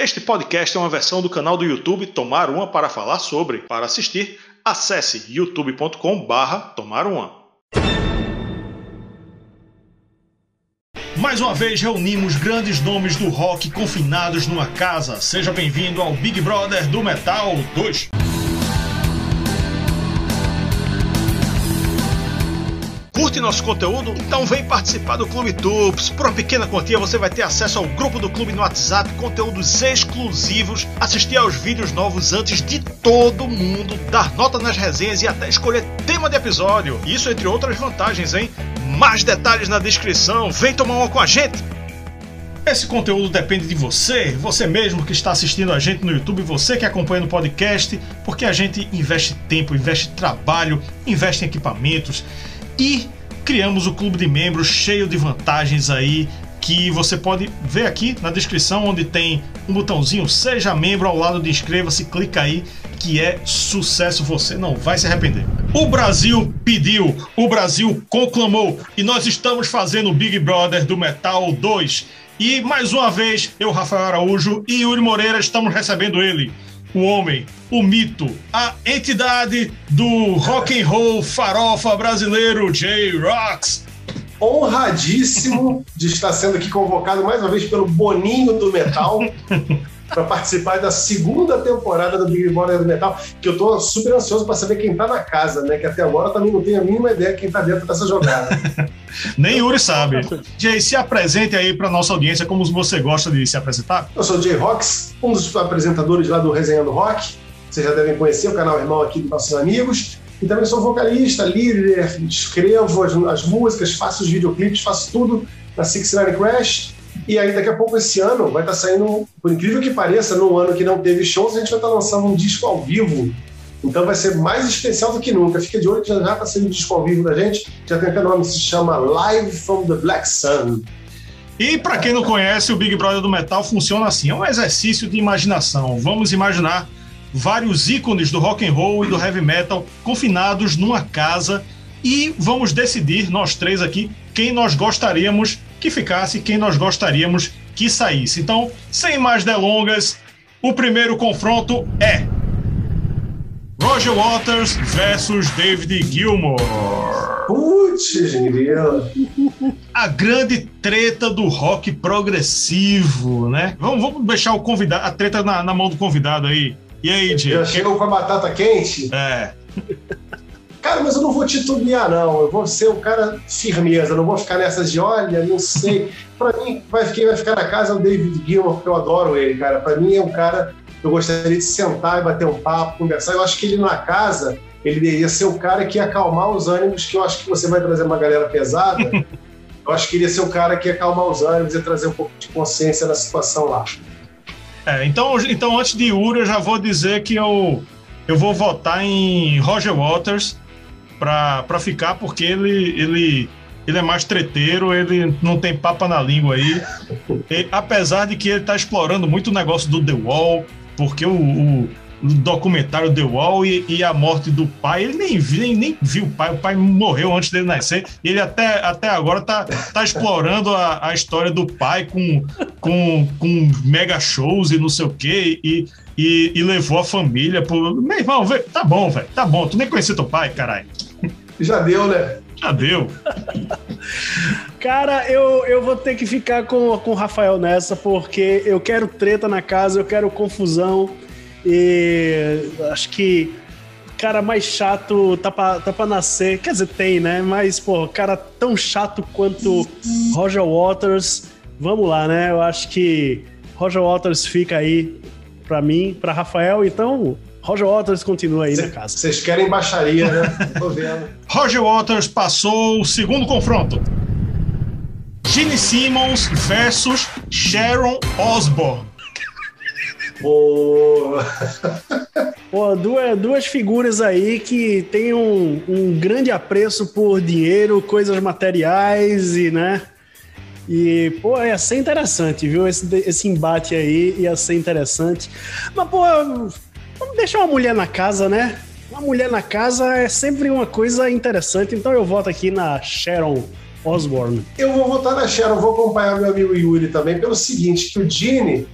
Este podcast é uma versão do canal do YouTube Tomar Uma para falar sobre. Para assistir, acesse youtube.com/barra Tomar Uma. Mais uma vez reunimos grandes nomes do rock confinados numa casa. Seja bem-vindo ao Big Brother do Metal 2. Curte nosso conteúdo? Então vem participar do Clube Tubes. Por uma pequena quantia você vai ter acesso ao grupo do clube no WhatsApp, conteúdos exclusivos, assistir aos vídeos novos antes de todo mundo, dar nota nas resenhas e até escolher tema de episódio. Isso entre outras vantagens, hein? Mais detalhes na descrição. Vem tomar uma com a gente. Esse conteúdo depende de você, você mesmo que está assistindo a gente no YouTube, você que acompanha no podcast, porque a gente investe tempo, investe trabalho, investe em equipamentos e criamos o clube de membros cheio de vantagens aí que você pode ver aqui na descrição onde tem um botãozinho seja membro ao lado de inscreva-se, clica aí que é sucesso, você não vai se arrepender. O Brasil pediu, o Brasil conclamou e nós estamos fazendo o Big Brother do Metal 2. E mais uma vez, eu, Rafael Araújo e Yuri Moreira estamos recebendo ele, o homem, o mito, a entidade do rock and roll farofa brasileiro, J-Rocks. Honradíssimo de estar sendo aqui convocado mais uma vez pelo Boninho do Metal para participar da segunda temporada do Big Brother do Metal, que eu estou super ansioso para saber quem está na casa, né? Que até agora também não tenho a mínima ideia quem está dentro dessa jogada. Nem Yuri sabe. Jay, se apresente aí para nossa audiência como você gosta de se apresentar. Eu sou o Jay Rocks, um dos apresentadores lá do Resenhando Rock. Vocês já devem conhecer o canal irmão aqui dos nossos amigos. E também sou vocalista, líder, escrevo as, as músicas, faço os videoclipes, faço tudo na Six Nine Crash. E aí, daqui a pouco, esse ano, vai estar saindo, por incrível que pareça, num ano que não teve shows, a gente vai estar lançando um disco ao vivo. Então vai ser mais especial do que nunca. Fica de olho que já está sendo um disco ao vivo da gente. Já tem até nome, se chama Live from the Black Sun. E para quem não conhece, o Big Brother do Metal funciona assim: é um exercício de imaginação. Vamos imaginar vários ícones do rock and roll e do heavy metal confinados numa casa e vamos decidir nós três aqui quem nós gostaríamos que ficasse, quem nós gostaríamos que saísse. Então, sem mais delongas, o primeiro confronto é Roger Waters versus David Gilmour. Putz. A grande treta do rock progressivo, né? Vamos, vamos deixar o convidado, a treta na, na mão do convidado aí. E aí, Diego? Já chegou com a batata quente? É. Cara, mas eu não vou titubear, não. Eu vou ser um cara firmeza, não vou ficar nessas de olha, não sei. Pra mim, vai, quem vai ficar na casa é o David Gilmour, porque eu adoro ele, cara. Pra mim é um cara que eu gostaria de sentar e bater um papo, conversar. Eu acho que ele na casa, ele ia ser o cara que ia acalmar os ânimos, que eu acho que você vai trazer uma galera pesada. eu acho que ele ia ser o cara que ia acalmar os ânimos e trazer um pouco de consciência na situação lá. É, então, então, antes de Uri, eu já vou dizer que eu, eu vou votar em Roger Waters para ficar, porque ele, ele, ele é mais treteiro, ele não tem papa na língua aí. E, apesar de que ele está explorando muito o negócio do The Wall, porque o, o documentário The Wall e, e, a morte do pai, ele nem, nem, nem viu o pai, o pai morreu antes dele nascer, ele até, até agora tá, tá explorando a, a história do pai com, com, com mega shows e não sei o quê, e, e, e levou a família pro... Meu irmão, tá bom, velho, tá bom, tu nem conhecia teu pai, caralho. Já deu, né? Já deu. Cara, eu, eu vou ter que ficar com, com o Rafael nessa, porque eu quero treta na casa, eu quero confusão. E acho que cara mais chato tá pra, tá pra nascer. Quer dizer, tem, né? Mas, pô, cara tão chato quanto Roger Waters. Vamos lá, né? Eu acho que Roger Waters fica aí pra mim, pra Rafael. Então, Roger Waters continua aí Cê, na casa. Vocês querem baixaria, né? Tô vendo. Roger Waters passou o segundo confronto. Gene Simmons versus Sharon Osbourne. Boa. Pô, duas, duas figuras aí que têm um, um grande apreço por dinheiro, coisas materiais e, né? E, pô, ia ser interessante, viu? Esse, esse embate aí ia ser interessante. Mas, pô, vamos deixar uma mulher na casa, né? Uma mulher na casa é sempre uma coisa interessante, então eu voto aqui na Sharon Osborne. Eu vou votar na Sharon, vou acompanhar meu amigo Yuri também, pelo seguinte, que o Gene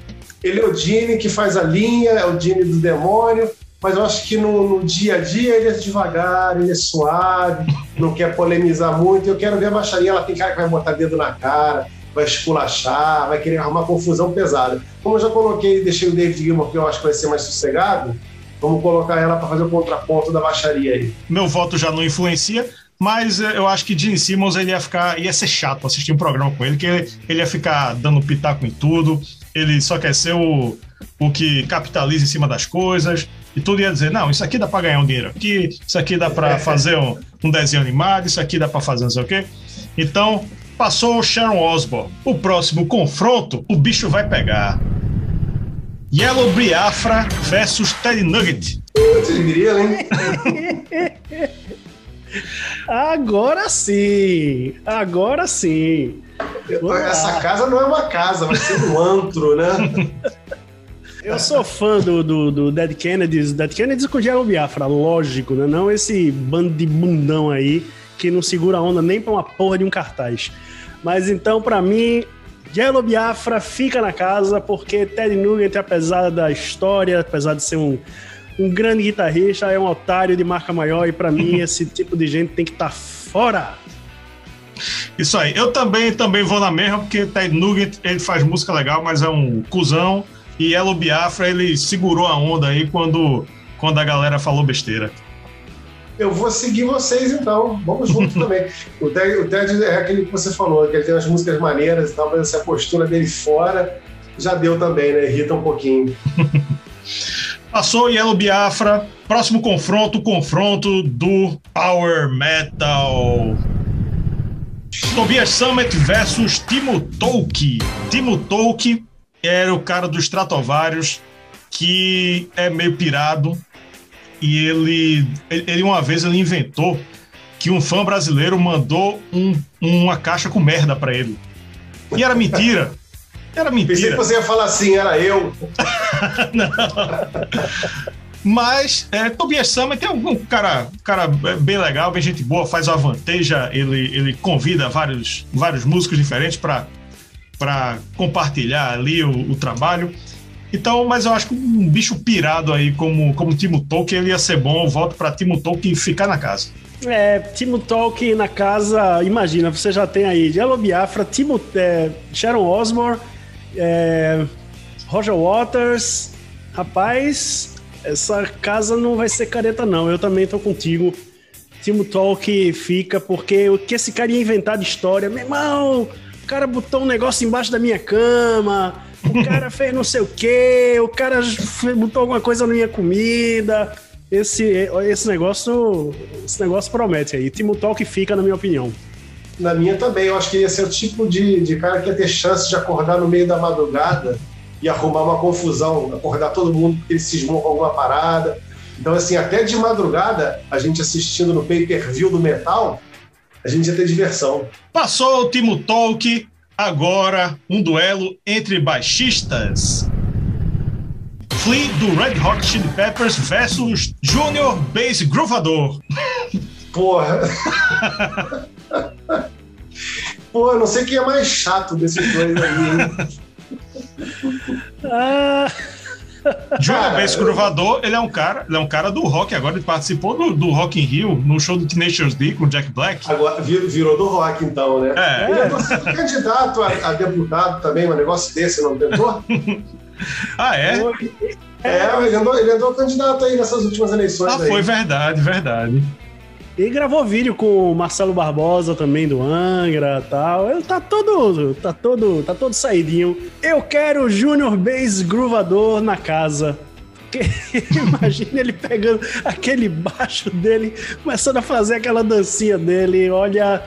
ele é o Dini que faz a linha, é o Dini do demônio, mas eu acho que no, no, dia a dia ele é devagar, ele é suave, não quer polemizar muito. Eu quero ver a baixaria, ela tem cara que vai botar dedo na cara, vai esculachar, vai querer arrumar confusão pesada. Como eu já coloquei e deixei o David Gilmour, que eu acho que vai ser mais sossegado, vamos colocar ela para fazer o contraponto da baixaria aí. Meu voto já não influencia, mas eu acho que Gene Simmons ele ia ficar, ia ser chato assistir um programa com ele, que ele, ele ia ficar dando pitaco em tudo, ele só quer ser o, o que capitaliza em cima das coisas, e tudo ia dizer, não, isso aqui dá para ganhar um dinheiro aqui, isso aqui dá para fazer um, um desenho animado, isso aqui dá para fazer não sei o quê. Então, Passou o Sharon Osbourne. O próximo confronto, o bicho vai pegar. Yellow Biafra versus Ted Nugget. Putz, grila, hein? Agora sim! Agora sim! Essa casa não é uma casa, vai ser um antro, né? Eu sou fã do, do, do Dead Kennedys, Dead Kennedys com o Yellow Biafra, lógico, né? Não esse bando de bundão aí que não segura a onda nem pra uma porra de um cartaz. Mas então, para mim, Yellow Biafra fica na casa, porque Ted Nugent, apesar da história, apesar de ser um, um grande guitarrista, é um otário de marca maior, e para mim, esse tipo de gente tem que estar tá fora. Isso aí. Eu também, também vou na mesma, porque Ted Nugent, ele faz música legal, mas é um cuzão. E Yellow Biafra, ele segurou a onda aí quando, quando a galera falou besteira eu vou seguir vocês então. Vamos junto também. O Ted, o Ted é aquele que você falou, que ele tem umas músicas maneiras e tal, mas essa postura dele fora já deu também, né? Irrita um pouquinho. Passou Yellow Biafra. Próximo confronto, confronto do Power Metal. Tobias Summit versus Timo Tolkien. Timo Tolkien era o cara dos Stratovarius que é meio pirado, e ele, ele uma vez ele inventou que um fã brasileiro mandou um, uma caixa com merda para ele. E era mentira. Era mentira. Pensei que você ia falar assim, era eu. Não. Mas é, Tobias Summit é um, cara, cara bem legal, bem gente boa, faz uma vanteja, ele, ele convida vários, vários músicos diferentes para compartilhar ali o, o trabalho. Então, mas eu acho que um bicho pirado aí como, como Timo Tolkien, ele ia ser bom. Eu volto para Timo Tolkien ficar na casa. É, Timo Tolkien na casa, imagina, você já tem aí Yellow Biafra, Timo, é, Sharon Osbourne, é, Roger Waters. Rapaz, essa casa não vai ser careta, não. Eu também tô contigo. Timo Tolkien fica, porque o que esse cara ia inventar de história, meu irmão, cara botou um negócio embaixo da minha cama o cara fez não sei o quê, o cara botou alguma coisa na minha comida. Esse, esse negócio esse negócio promete aí. Timo Talk fica, na minha opinião. Na minha também, eu acho que ia ser o tipo de, de cara que ia ter chance de acordar no meio da madrugada e arrumar uma confusão, acordar todo mundo porque ele cismou com alguma parada. Então, assim, até de madrugada, a gente assistindo no pay-per-view do metal, a gente ia ter diversão. Passou o Timo Talk, Agora, um duelo entre baixistas. Flea do Red Hot Chili Peppers versus Junior Bass Groovador. Porra. Pô, eu não sei quem é mais chato desses dois aí, hein? ah. Júnior Bass Gruvador, ele é um cara, ele é um cara do rock agora, ele participou do, do Rock in Rio, no show do Tenacious D com o Jack Black. Agora virou, virou do rock então, né? É. Ele é candidato a, a, deputado também, um negócio desse, não tentou? ah, é? É, ele andou, ele andou candidato aí nessas últimas eleições. Ah, aí. foi verdade, verdade. E gravou vídeo com o Marcelo Barbosa também do Angra tal. Ele tá todo, tá todo, tá todo saidinho. Eu quero o Junior Bass Groovador na casa. Imagina ele pegando aquele baixo dele, começando a fazer aquela dancinha dele. Olha,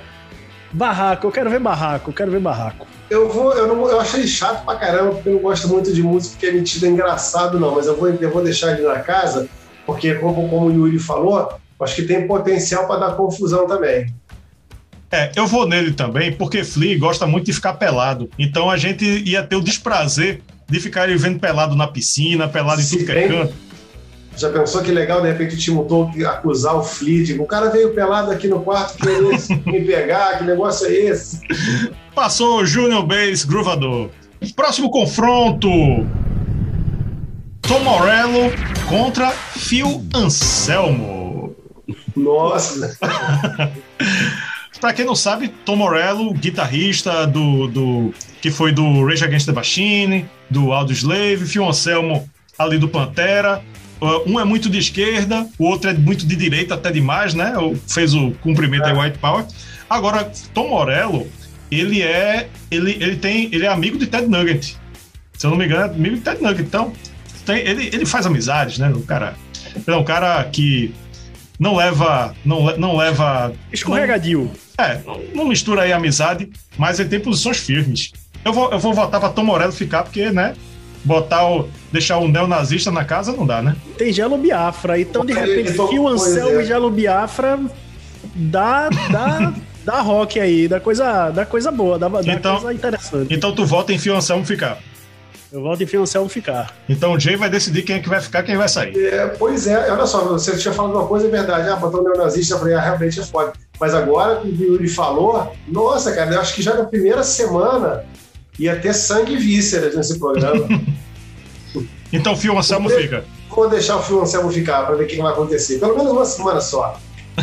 barraco. Eu quero ver barraco. Eu quero ver barraco. Eu vou, eu não, eu achei chato pra caramba porque eu não gosto muito de música que é metida engraçado não. Mas eu vou, eu vou deixar ele na casa porque como, como o Yuri falou acho que tem potencial para dar confusão também. É, eu vou nele também, porque Flea gosta muito de ficar pelado. Então a gente ia ter o desprazer de ficar ele vendo pelado na piscina, pelado em tudo que é canto. Já pensou que legal, de repente, o Timo Tolkien acusar o Flea? Tipo, o cara veio pelado aqui no quarto, querendo me pegar, que negócio é esse? Passou o Junior Bass Groovador. Próximo confronto: Tom Morello contra Phil Anselmo. Nossa! Pra quem não sabe, Tom Morello, guitarrista do, do que foi do Rage Against the Machine, do Audioslave, Phil Anselmo ali do Pantera. Uh, um é muito de esquerda, o outro é muito de direita, até demais, né? Fez o cumprimento é. White Power. Agora, Tom Morello, ele é. Ele, ele tem. Ele é amigo de Ted Nugget. Se eu não me engano, é amigo de Ted Nugget. Então, tem, ele, ele faz amizades, né? O cara. Ele é um cara que não leva. Não, não leva. Escorregadio. Não, é, não, não mistura aí amizade, mas ele tem posições firmes. Eu vou, eu vou votar pra Tom Morello ficar, porque, né? Botar o. deixar o neonazista na casa não dá, né? Tem Gelo Biafra, então de repente o Anselmo é. e Gelo Biafra dá, dá, dá rock aí, dá coisa, dá coisa boa, dá, dá então, coisa interessante. Então tu vota em Fio Anselmo ficar. Eu volto em Fio Anselmo ficar. Então o Jay vai decidir quem é que vai ficar quem vai sair. É, pois é, olha só, você tinha falado uma coisa, é verdade. Ah, botou o neonazista, eu falei, ah, realmente é foda. Mas agora que o Yuri falou, nossa, cara, eu acho que já na primeira semana ia ter sangue e vísceras nesse programa. então o Fio Anselmo fica. Vou deixar o Fio Anselmo ficar para ver o que vai acontecer. Pelo menos uma semana só.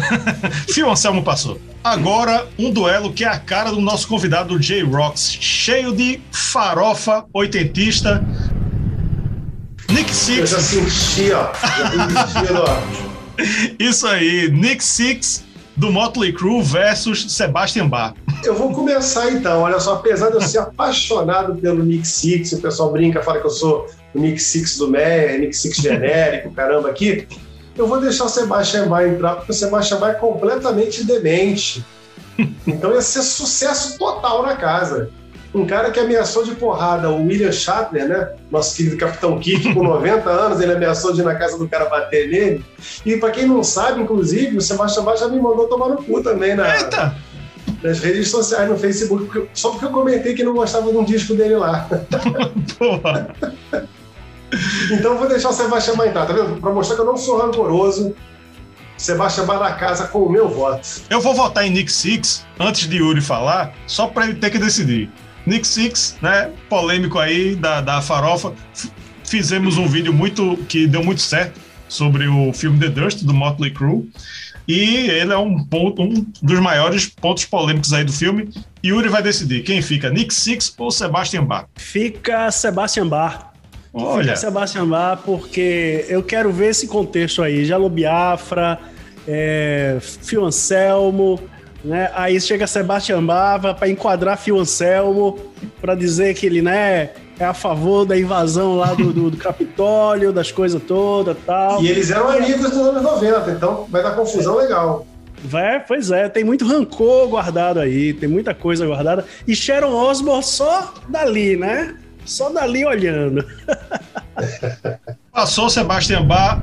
Fio Anselmo passou. Agora, um duelo que é a cara do nosso convidado J-Rocks, cheio de farofa oitentista. Nick Six. Eu já senti, ó. Já sentindo, ó. Isso aí, Nick Six do Motley Crue versus Sebastian Bach. Eu vou começar então. Olha só, apesar de eu ser apaixonado pelo Nick Six, o pessoal brinca, fala que eu sou o Nick Six do Meyer, Nick Six genérico, caramba, aqui. Eu vou deixar o Sebastian Bach entrar, porque o Sebastian Bach é completamente demente. Então ia ser sucesso total na casa. Um cara que ameaçou de porrada o William Shatner, né? Nosso querido Capitão Kirk, com 90 anos, ele ameaçou de ir na casa do cara bater nele. E para quem não sabe, inclusive, o Sebastião Bach já me mandou tomar no cu também na, Eita! nas redes sociais, no Facebook, só porque eu comentei que não gostava de um disco dele lá. Porra! Então eu vou deixar o Sebastião Bach entrar, tá vendo? Para mostrar que eu não sou rancoroso. Sebastião vai na casa com o meu voto. Eu vou votar em Nick Six antes de Yuri falar, só para ele ter que decidir. Nick Six, né? Polêmico aí da, da farofa. Fizemos um vídeo muito que deu muito certo sobre o filme The Dust do Motley Crue. E ele é um ponto, um dos maiores pontos polêmicos aí do filme. Yuri vai decidir quem fica, Nick Six ou Sebastian Bach? Fica Sebastian Bach. Olha. Fica Sebastian Bach, porque eu quero ver esse contexto aí. Jalo Biafra, é, Fio Anselmo, né? Aí chega Sebastião Bava para enquadrar Fio Anselmo, para dizer que ele né, é a favor da invasão lá do, do, do Capitólio, das coisas todas tal. E eles eram amigos dos anos 90, então vai dar confusão legal. Vai, pois é, tem muito rancor guardado aí, tem muita coisa guardada. E Sharon Osbourne só dali, né? Só dali olhando. Passou Sebastian Bach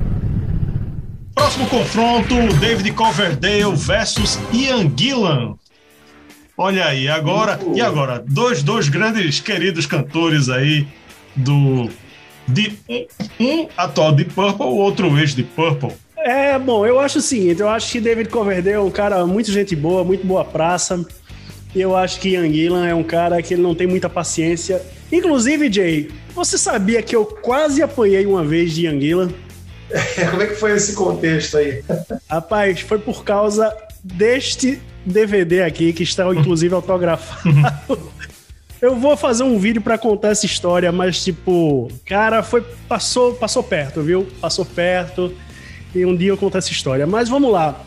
Próximo confronto, David Coverdale versus Ian Gillan. Olha aí, agora. E agora? Dois, dois grandes queridos cantores aí do. De, um, um atual de Purple, o outro ex de Purple. É, bom, eu acho o seguinte: eu acho que David Coverdale é um cara muito gente boa, muito boa praça. E eu acho que Ian Gillan é um cara que ele não tem muita paciência. Inclusive, Jay, você sabia que eu quase apoiei uma vez de Ian Gillan? Como é que foi esse contexto aí? Rapaz, foi por causa deste DVD aqui, que está inclusive autografado. Eu vou fazer um vídeo para contar essa história, mas tipo, cara, foi passou, passou perto, viu? Passou perto. E um dia eu conto essa história. Mas vamos lá.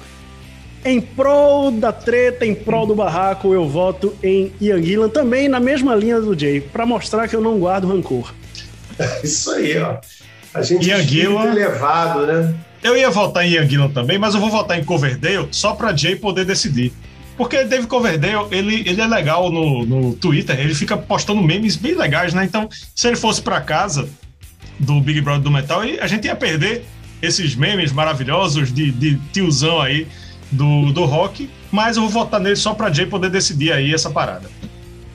Em prol da treta, em prol do barraco, eu voto em Ian Gillan, também na mesma linha do Jay, para mostrar que eu não guardo rancor. Isso aí, ó. A gente Ian Gillan, elevado, né? Eu ia votar em Ian Gillan também, mas eu vou votar em Coverdale só para Jay poder decidir. Porque David Coverdale, ele, ele é legal no, no Twitter, ele fica postando memes bem legais, né? Então, se ele fosse para casa do Big Brother do Metal, a gente ia perder esses memes maravilhosos de, de tiozão aí do, do rock, mas eu vou votar nele só para Jay poder decidir aí essa parada.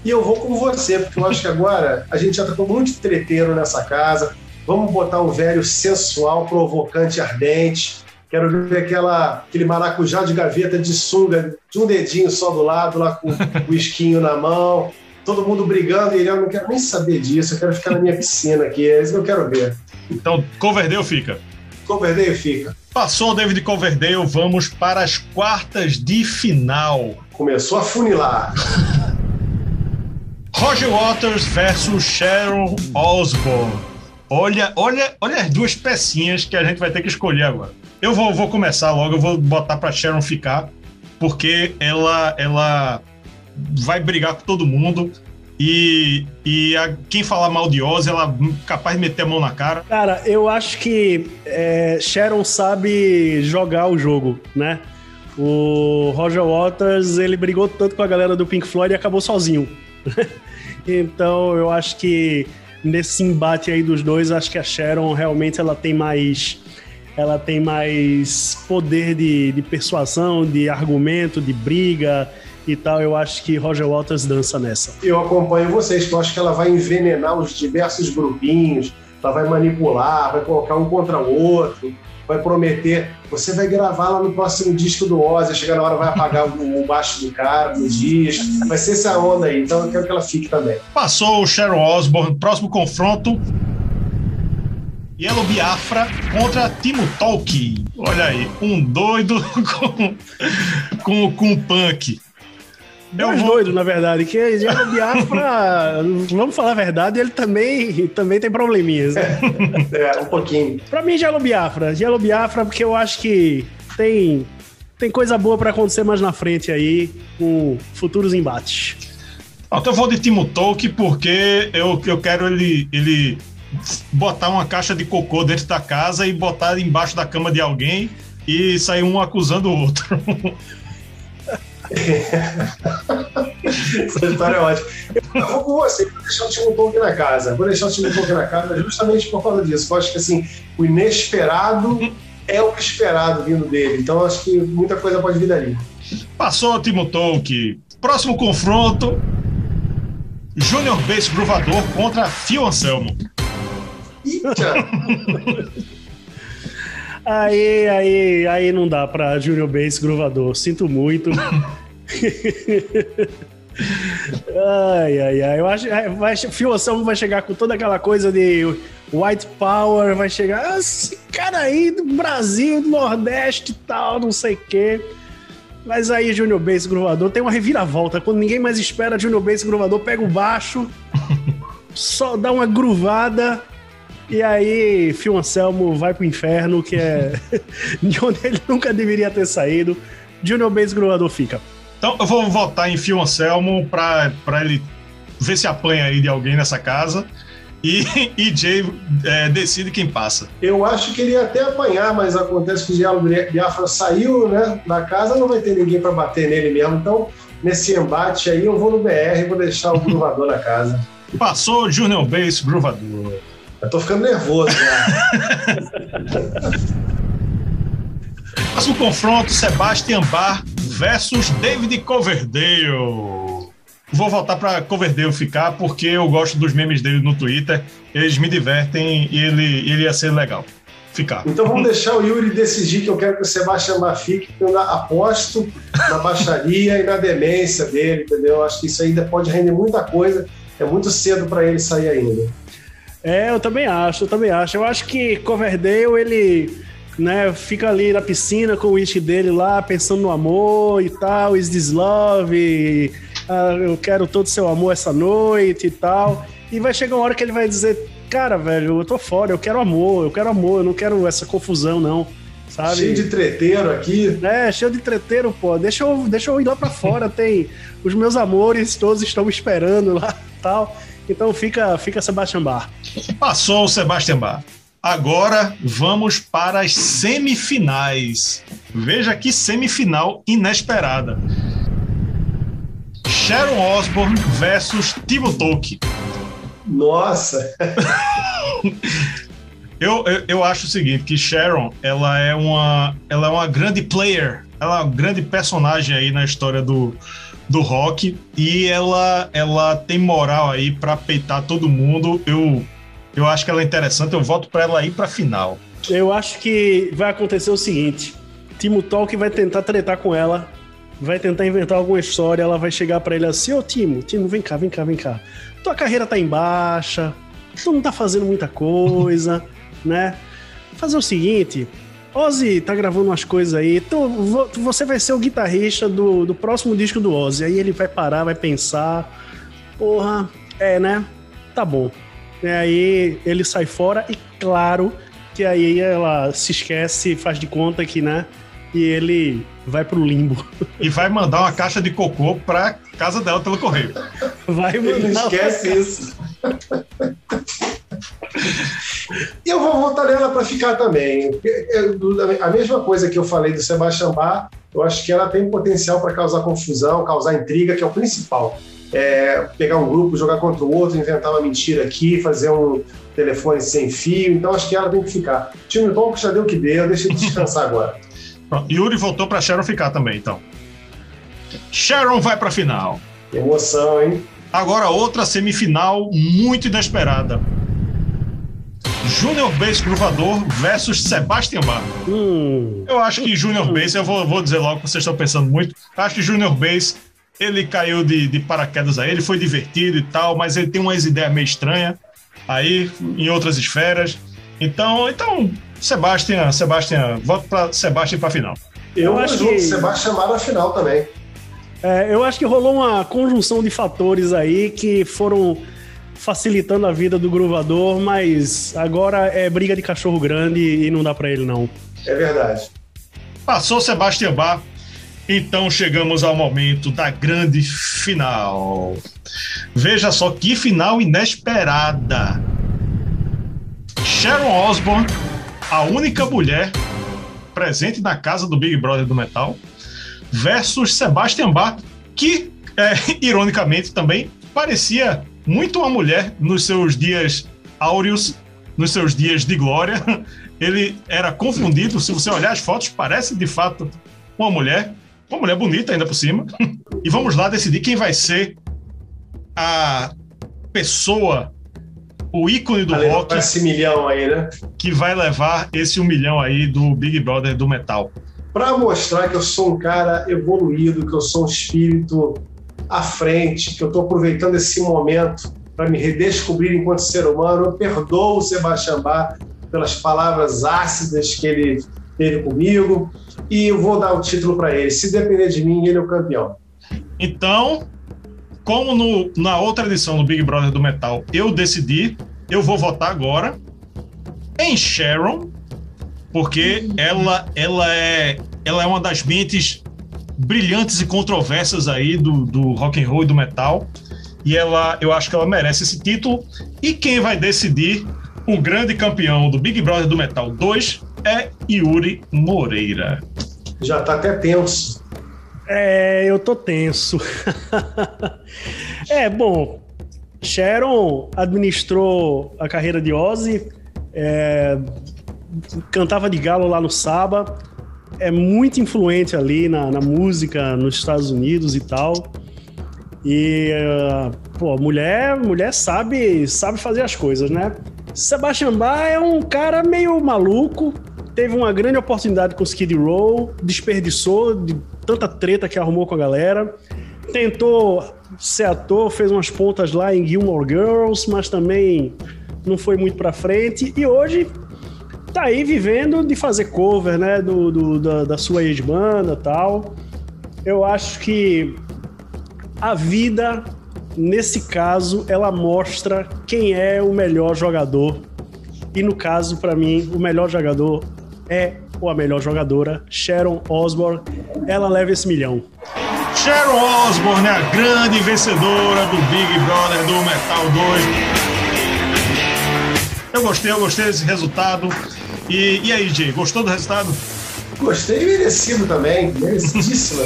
E eu vou com você, porque eu acho que agora a gente já tá com muito treteiro nessa casa. Vamos botar um velho sensual, provocante, ardente. Quero ver aquela, aquele maracujá de gaveta de sunga, de um dedinho só do lado, lá com o esquinho na mão. todo mundo brigando e ele, eu não quero nem saber disso, eu quero ficar na minha piscina aqui, é isso que eu quero ver. Então, Coverdale fica. Coverdale fica. Passou o David Coverdale, vamos para as quartas de final. Começou a funilar. Roger Waters versus Sharon Osbourne. Olha, olha, olha as duas pecinhas que a gente vai ter que escolher agora. Eu vou, vou começar logo, eu vou botar para Sharon ficar, porque ela, ela vai brigar com todo mundo. E, e a, quem falar mal de Oz, ela é capaz de meter a mão na cara. Cara, eu acho que é, Sharon sabe jogar o jogo, né? O Roger Waters, ele brigou tanto com a galera do Pink Floyd e acabou sozinho. então, eu acho que nesse embate aí dos dois, acho que a Sharon realmente ela tem mais ela tem mais poder de, de persuasão, de argumento, de briga, e tal, eu acho que Roger Waters dança nessa. Eu acompanho vocês, que eu acho que ela vai envenenar os diversos grupinhos, ela vai manipular, vai colocar um contra o outro, vai prometer, você vai gravar lá no próximo disco do Ozzy, chegar na hora vai apagar o, baixo do cara no disco, vai ser essa onda aí, então eu quero que ela fique também. Passou o Sharon Osbourne, próximo confronto, Yellow Biafra contra Timo Tolkien. Olha aí, um doido com, com, com punk. Dois vou... doidos, na verdade, que Yellow Biafra, vamos falar a verdade, ele também, também tem probleminhas. Né? É, um pouquinho. Pra mim, Yellow Biafra. Yellow Biafra, porque eu acho que tem, tem coisa boa para acontecer mais na frente aí, com futuros embates. Então eu vou de Timo Tolk porque eu, eu quero ele, ele botar uma caixa de cocô dentro da casa e botar embaixo da cama de alguém e sair um acusando o outro. Essa história é ótima. Eu vou com você, vou deixar o Timo Tolk na casa. Vou deixar o Timo Tolk na casa justamente por causa disso. Eu acho que assim, o inesperado é o esperado vindo dele. Então acho que muita coisa pode vir dali. Passou o Timo Tolk. Próximo confronto: Junior Bass Gruvador contra Phil Anselmo. Aí, aí, aí não dá pra Junior Bass Gruvador. Sinto muito. ai, ai, ai. Eu acho vai, Fioção vai chegar com toda aquela coisa de white power, vai chegar. Ah, esse cara aí do Brasil, do Nordeste e tal, não sei o quê. Mas aí, Junior Bass Gruvador tem uma reviravolta. Quando ninguém mais espera, Junior Bass Gruvador pega o baixo, só dá uma gruvada e aí, Phil Anselmo vai pro inferno, que é de onde ele nunca deveria ter saído. Junior Bass Gruvador fica. Então, eu vou votar em Phil Anselmo pra ele ver se apanha aí de alguém nessa casa. E, e Jay é, decide quem passa. Eu acho que ele ia até apanhar, mas acontece que o Diabo Biafra saiu né, da casa, não vai ter ninguém para bater nele mesmo. Então, nesse embate aí, eu vou no BR e vou deixar o Gruvador na casa. Passou Junior Bass Gruvador. Eu tô ficando nervoso já. Próximo confronto: Sebastian Bar versus David Coverdale. Vou voltar para Coverdale ficar porque eu gosto dos memes dele no Twitter. Eles me divertem e ele, ele ia ser legal. Ficar. Então vamos deixar o Yuri decidir que eu quero que o Sebastian Bar fique, porque eu aposto na baixaria e na demência dele, entendeu? Acho que isso ainda pode render muita coisa. É muito cedo para ele sair ainda. É, eu também acho, eu também acho. Eu acho que Coverdale, ele né, fica ali na piscina com o whisky dele lá, pensando no amor e tal, is this love, e, ah, eu quero todo seu amor essa noite e tal. E vai chegar uma hora que ele vai dizer, cara, velho, eu tô fora, eu quero amor, eu quero amor, eu não quero essa confusão, não. Sabe? Cheio de treteiro aqui. É, cheio de treteiro, pô. Deixa eu, deixa eu ir lá pra fora, tem... Os meus amores todos estão me esperando lá tal. Então fica, fica Sebastian Bar. Passou o Sebastian Bar. Agora vamos para as semifinais. Veja que semifinal inesperada. Sharon Osbourne versus Timo Tolkien. Nossa! eu, eu, eu, acho o seguinte, que Sharon, ela é uma, ela é uma grande player, ela é uma grande personagem aí na história do, do rock e ela ela tem moral aí para peitar todo mundo. Eu eu acho que ela é interessante, eu voto para ela ir para final. Eu acho que vai acontecer o seguinte: Timo Tolkien vai tentar tretar com ela vai tentar inventar alguma história, ela vai chegar para ele assim: Ô Timo, Timo, vem cá, vem cá, vem cá. Tua carreira tá em baixa, tu não tá fazendo muita coisa, né? Fazer o seguinte. Ozzy tá gravando umas coisas aí. Tu, você vai ser o guitarrista do, do próximo disco do Ozzy. Aí ele vai parar, vai pensar. Porra, é, né? Tá bom. E aí ele sai fora e, claro, que aí ela se esquece, faz de conta que, né? E ele vai pro limbo. E vai mandar uma caixa de cocô pra casa dela pelo correio. Vai mandar. Ele esquece isso. E eu vou voltar nela para ficar também. A mesma coisa que eu falei do Sebastian Bach, eu acho que ela tem potencial para causar confusão, causar intriga, que é o principal. É pegar um grupo, jogar contra o outro, inventar uma mentira aqui, fazer um telefone sem fio. Então acho que ela tem que ficar. Time bom que já deu o que deu, deixa ele descansar agora. Pronto, Yuri voltou para Sharon ficar também, então. Sharon vai para a final. Emoção, hein? Agora outra semifinal muito inesperada. Junior Bass Gruvador versus Sebastian Bach. Hum. Eu acho que Junior Bass, eu vou, vou dizer logo que vocês estão pensando muito, acho que Junior Bass, ele caiu de, de paraquedas aí, ele foi divertido e tal, mas ele tem umas ideias meio estranhas aí em outras esferas. Então, então Sebastian, Sebastian, voto para Sebastian para final. Eu, eu acho que Sebastian lá na final também. É, eu acho que rolou uma conjunção de fatores aí que foram facilitando a vida do gruvador, mas agora é briga de cachorro grande e não dá para ele não. É verdade. Passou Sebastian Bach, então chegamos ao momento da grande final. Veja só que final inesperada. Sharon Osbourne, a única mulher presente na casa do Big Brother do Metal, versus Sebastian Bach, que, é, ironicamente também, parecia muito uma mulher nos seus dias áureos, nos seus dias de glória. Ele era confundido, se você olhar as fotos, parece de fato uma mulher, uma mulher bonita ainda por cima. E vamos lá decidir quem vai ser a pessoa, o ícone do rock. Esse milhão aí, né? Que vai levar esse um milhão aí do Big Brother do metal para mostrar que eu sou um cara evoluído, que eu sou um espírito à frente, que eu estou aproveitando esse momento para me redescobrir enquanto ser humano. Eu perdoo o Sebastião Bach pelas palavras ácidas que ele teve comigo e eu vou dar o título para ele. Se depender de mim, ele é o campeão. Então, como no, na outra edição do Big Brother do Metal eu decidi, eu vou votar agora em Sharon porque ela, ela, é, ela é uma das mentes brilhantes e controversas aí do, do rock and roll e do metal. E ela, eu acho que ela merece esse título. E quem vai decidir o grande campeão do Big Brother do Metal 2 é Yuri Moreira. Já tá até tenso. É, eu tô tenso. é, bom, Sharon administrou a carreira de Ozzy, é, cantava de galo lá no Saba, é muito influente ali na, na música nos Estados Unidos e tal. E, uh, pô, mulher, mulher sabe, sabe fazer as coisas, né? Sebastian Bach é um cara meio maluco, teve uma grande oportunidade com Skid Row, desperdiçou de tanta treta que arrumou com a galera. Tentou ser ator, fez umas pontas lá em Gilmore Girls, mas também não foi muito pra frente. E hoje tá aí vivendo de fazer cover, né? Do, do da, da, sua ex-banda tal. Eu acho que a vida, nesse caso, ela mostra quem é o melhor jogador. E no caso, para mim, o melhor jogador é ou a melhor jogadora, Sharon Osbourne. Ela leva esse milhão. Sharon Osbourne é a grande vencedora do Big Brother do Metal 2. Eu gostei, eu gostei desse resultado. E, e aí, Jay, gostou do resultado? Gostei merecido também, merecidíssima.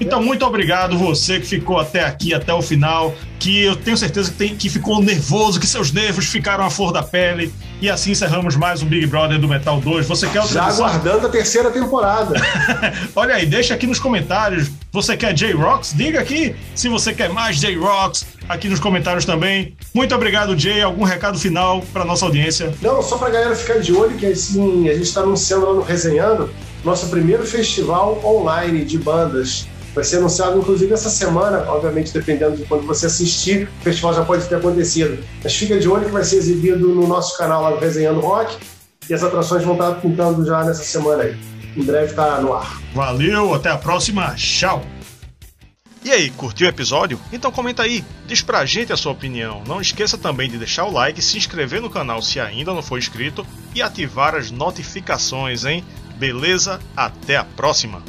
Então, muito obrigado você que ficou até aqui, até o final, que eu tenho certeza que, tem, que ficou nervoso, que seus nervos ficaram à flor da pele. E assim encerramos mais um Big Brother do Metal 2. Você quer outra Já edição? aguardando a terceira temporada. Olha aí, deixa aqui nos comentários. Você quer J-Rocks? Diga aqui se você quer mais J-Rocks aqui nos comentários também. Muito obrigado, Jay. Algum recado final para nossa audiência? Não, só para a galera ficar de olho, que assim, a gente está anunciando lá no Resenhando nosso primeiro festival online de bandas Vai ser anunciado, inclusive, essa semana, obviamente, dependendo de quando você assistir, o festival já pode ter acontecido. Mas fica de olho que vai ser exibido no nosso canal lá do Resenhando Rock e as atrações vão estar pintando já nessa semana aí. Em breve está no ar. Valeu, até a próxima, tchau! E aí, curtiu o episódio? Então comenta aí, diz pra gente a sua opinião. Não esqueça também de deixar o like, se inscrever no canal se ainda não for inscrito e ativar as notificações, hein? Beleza? Até a próxima!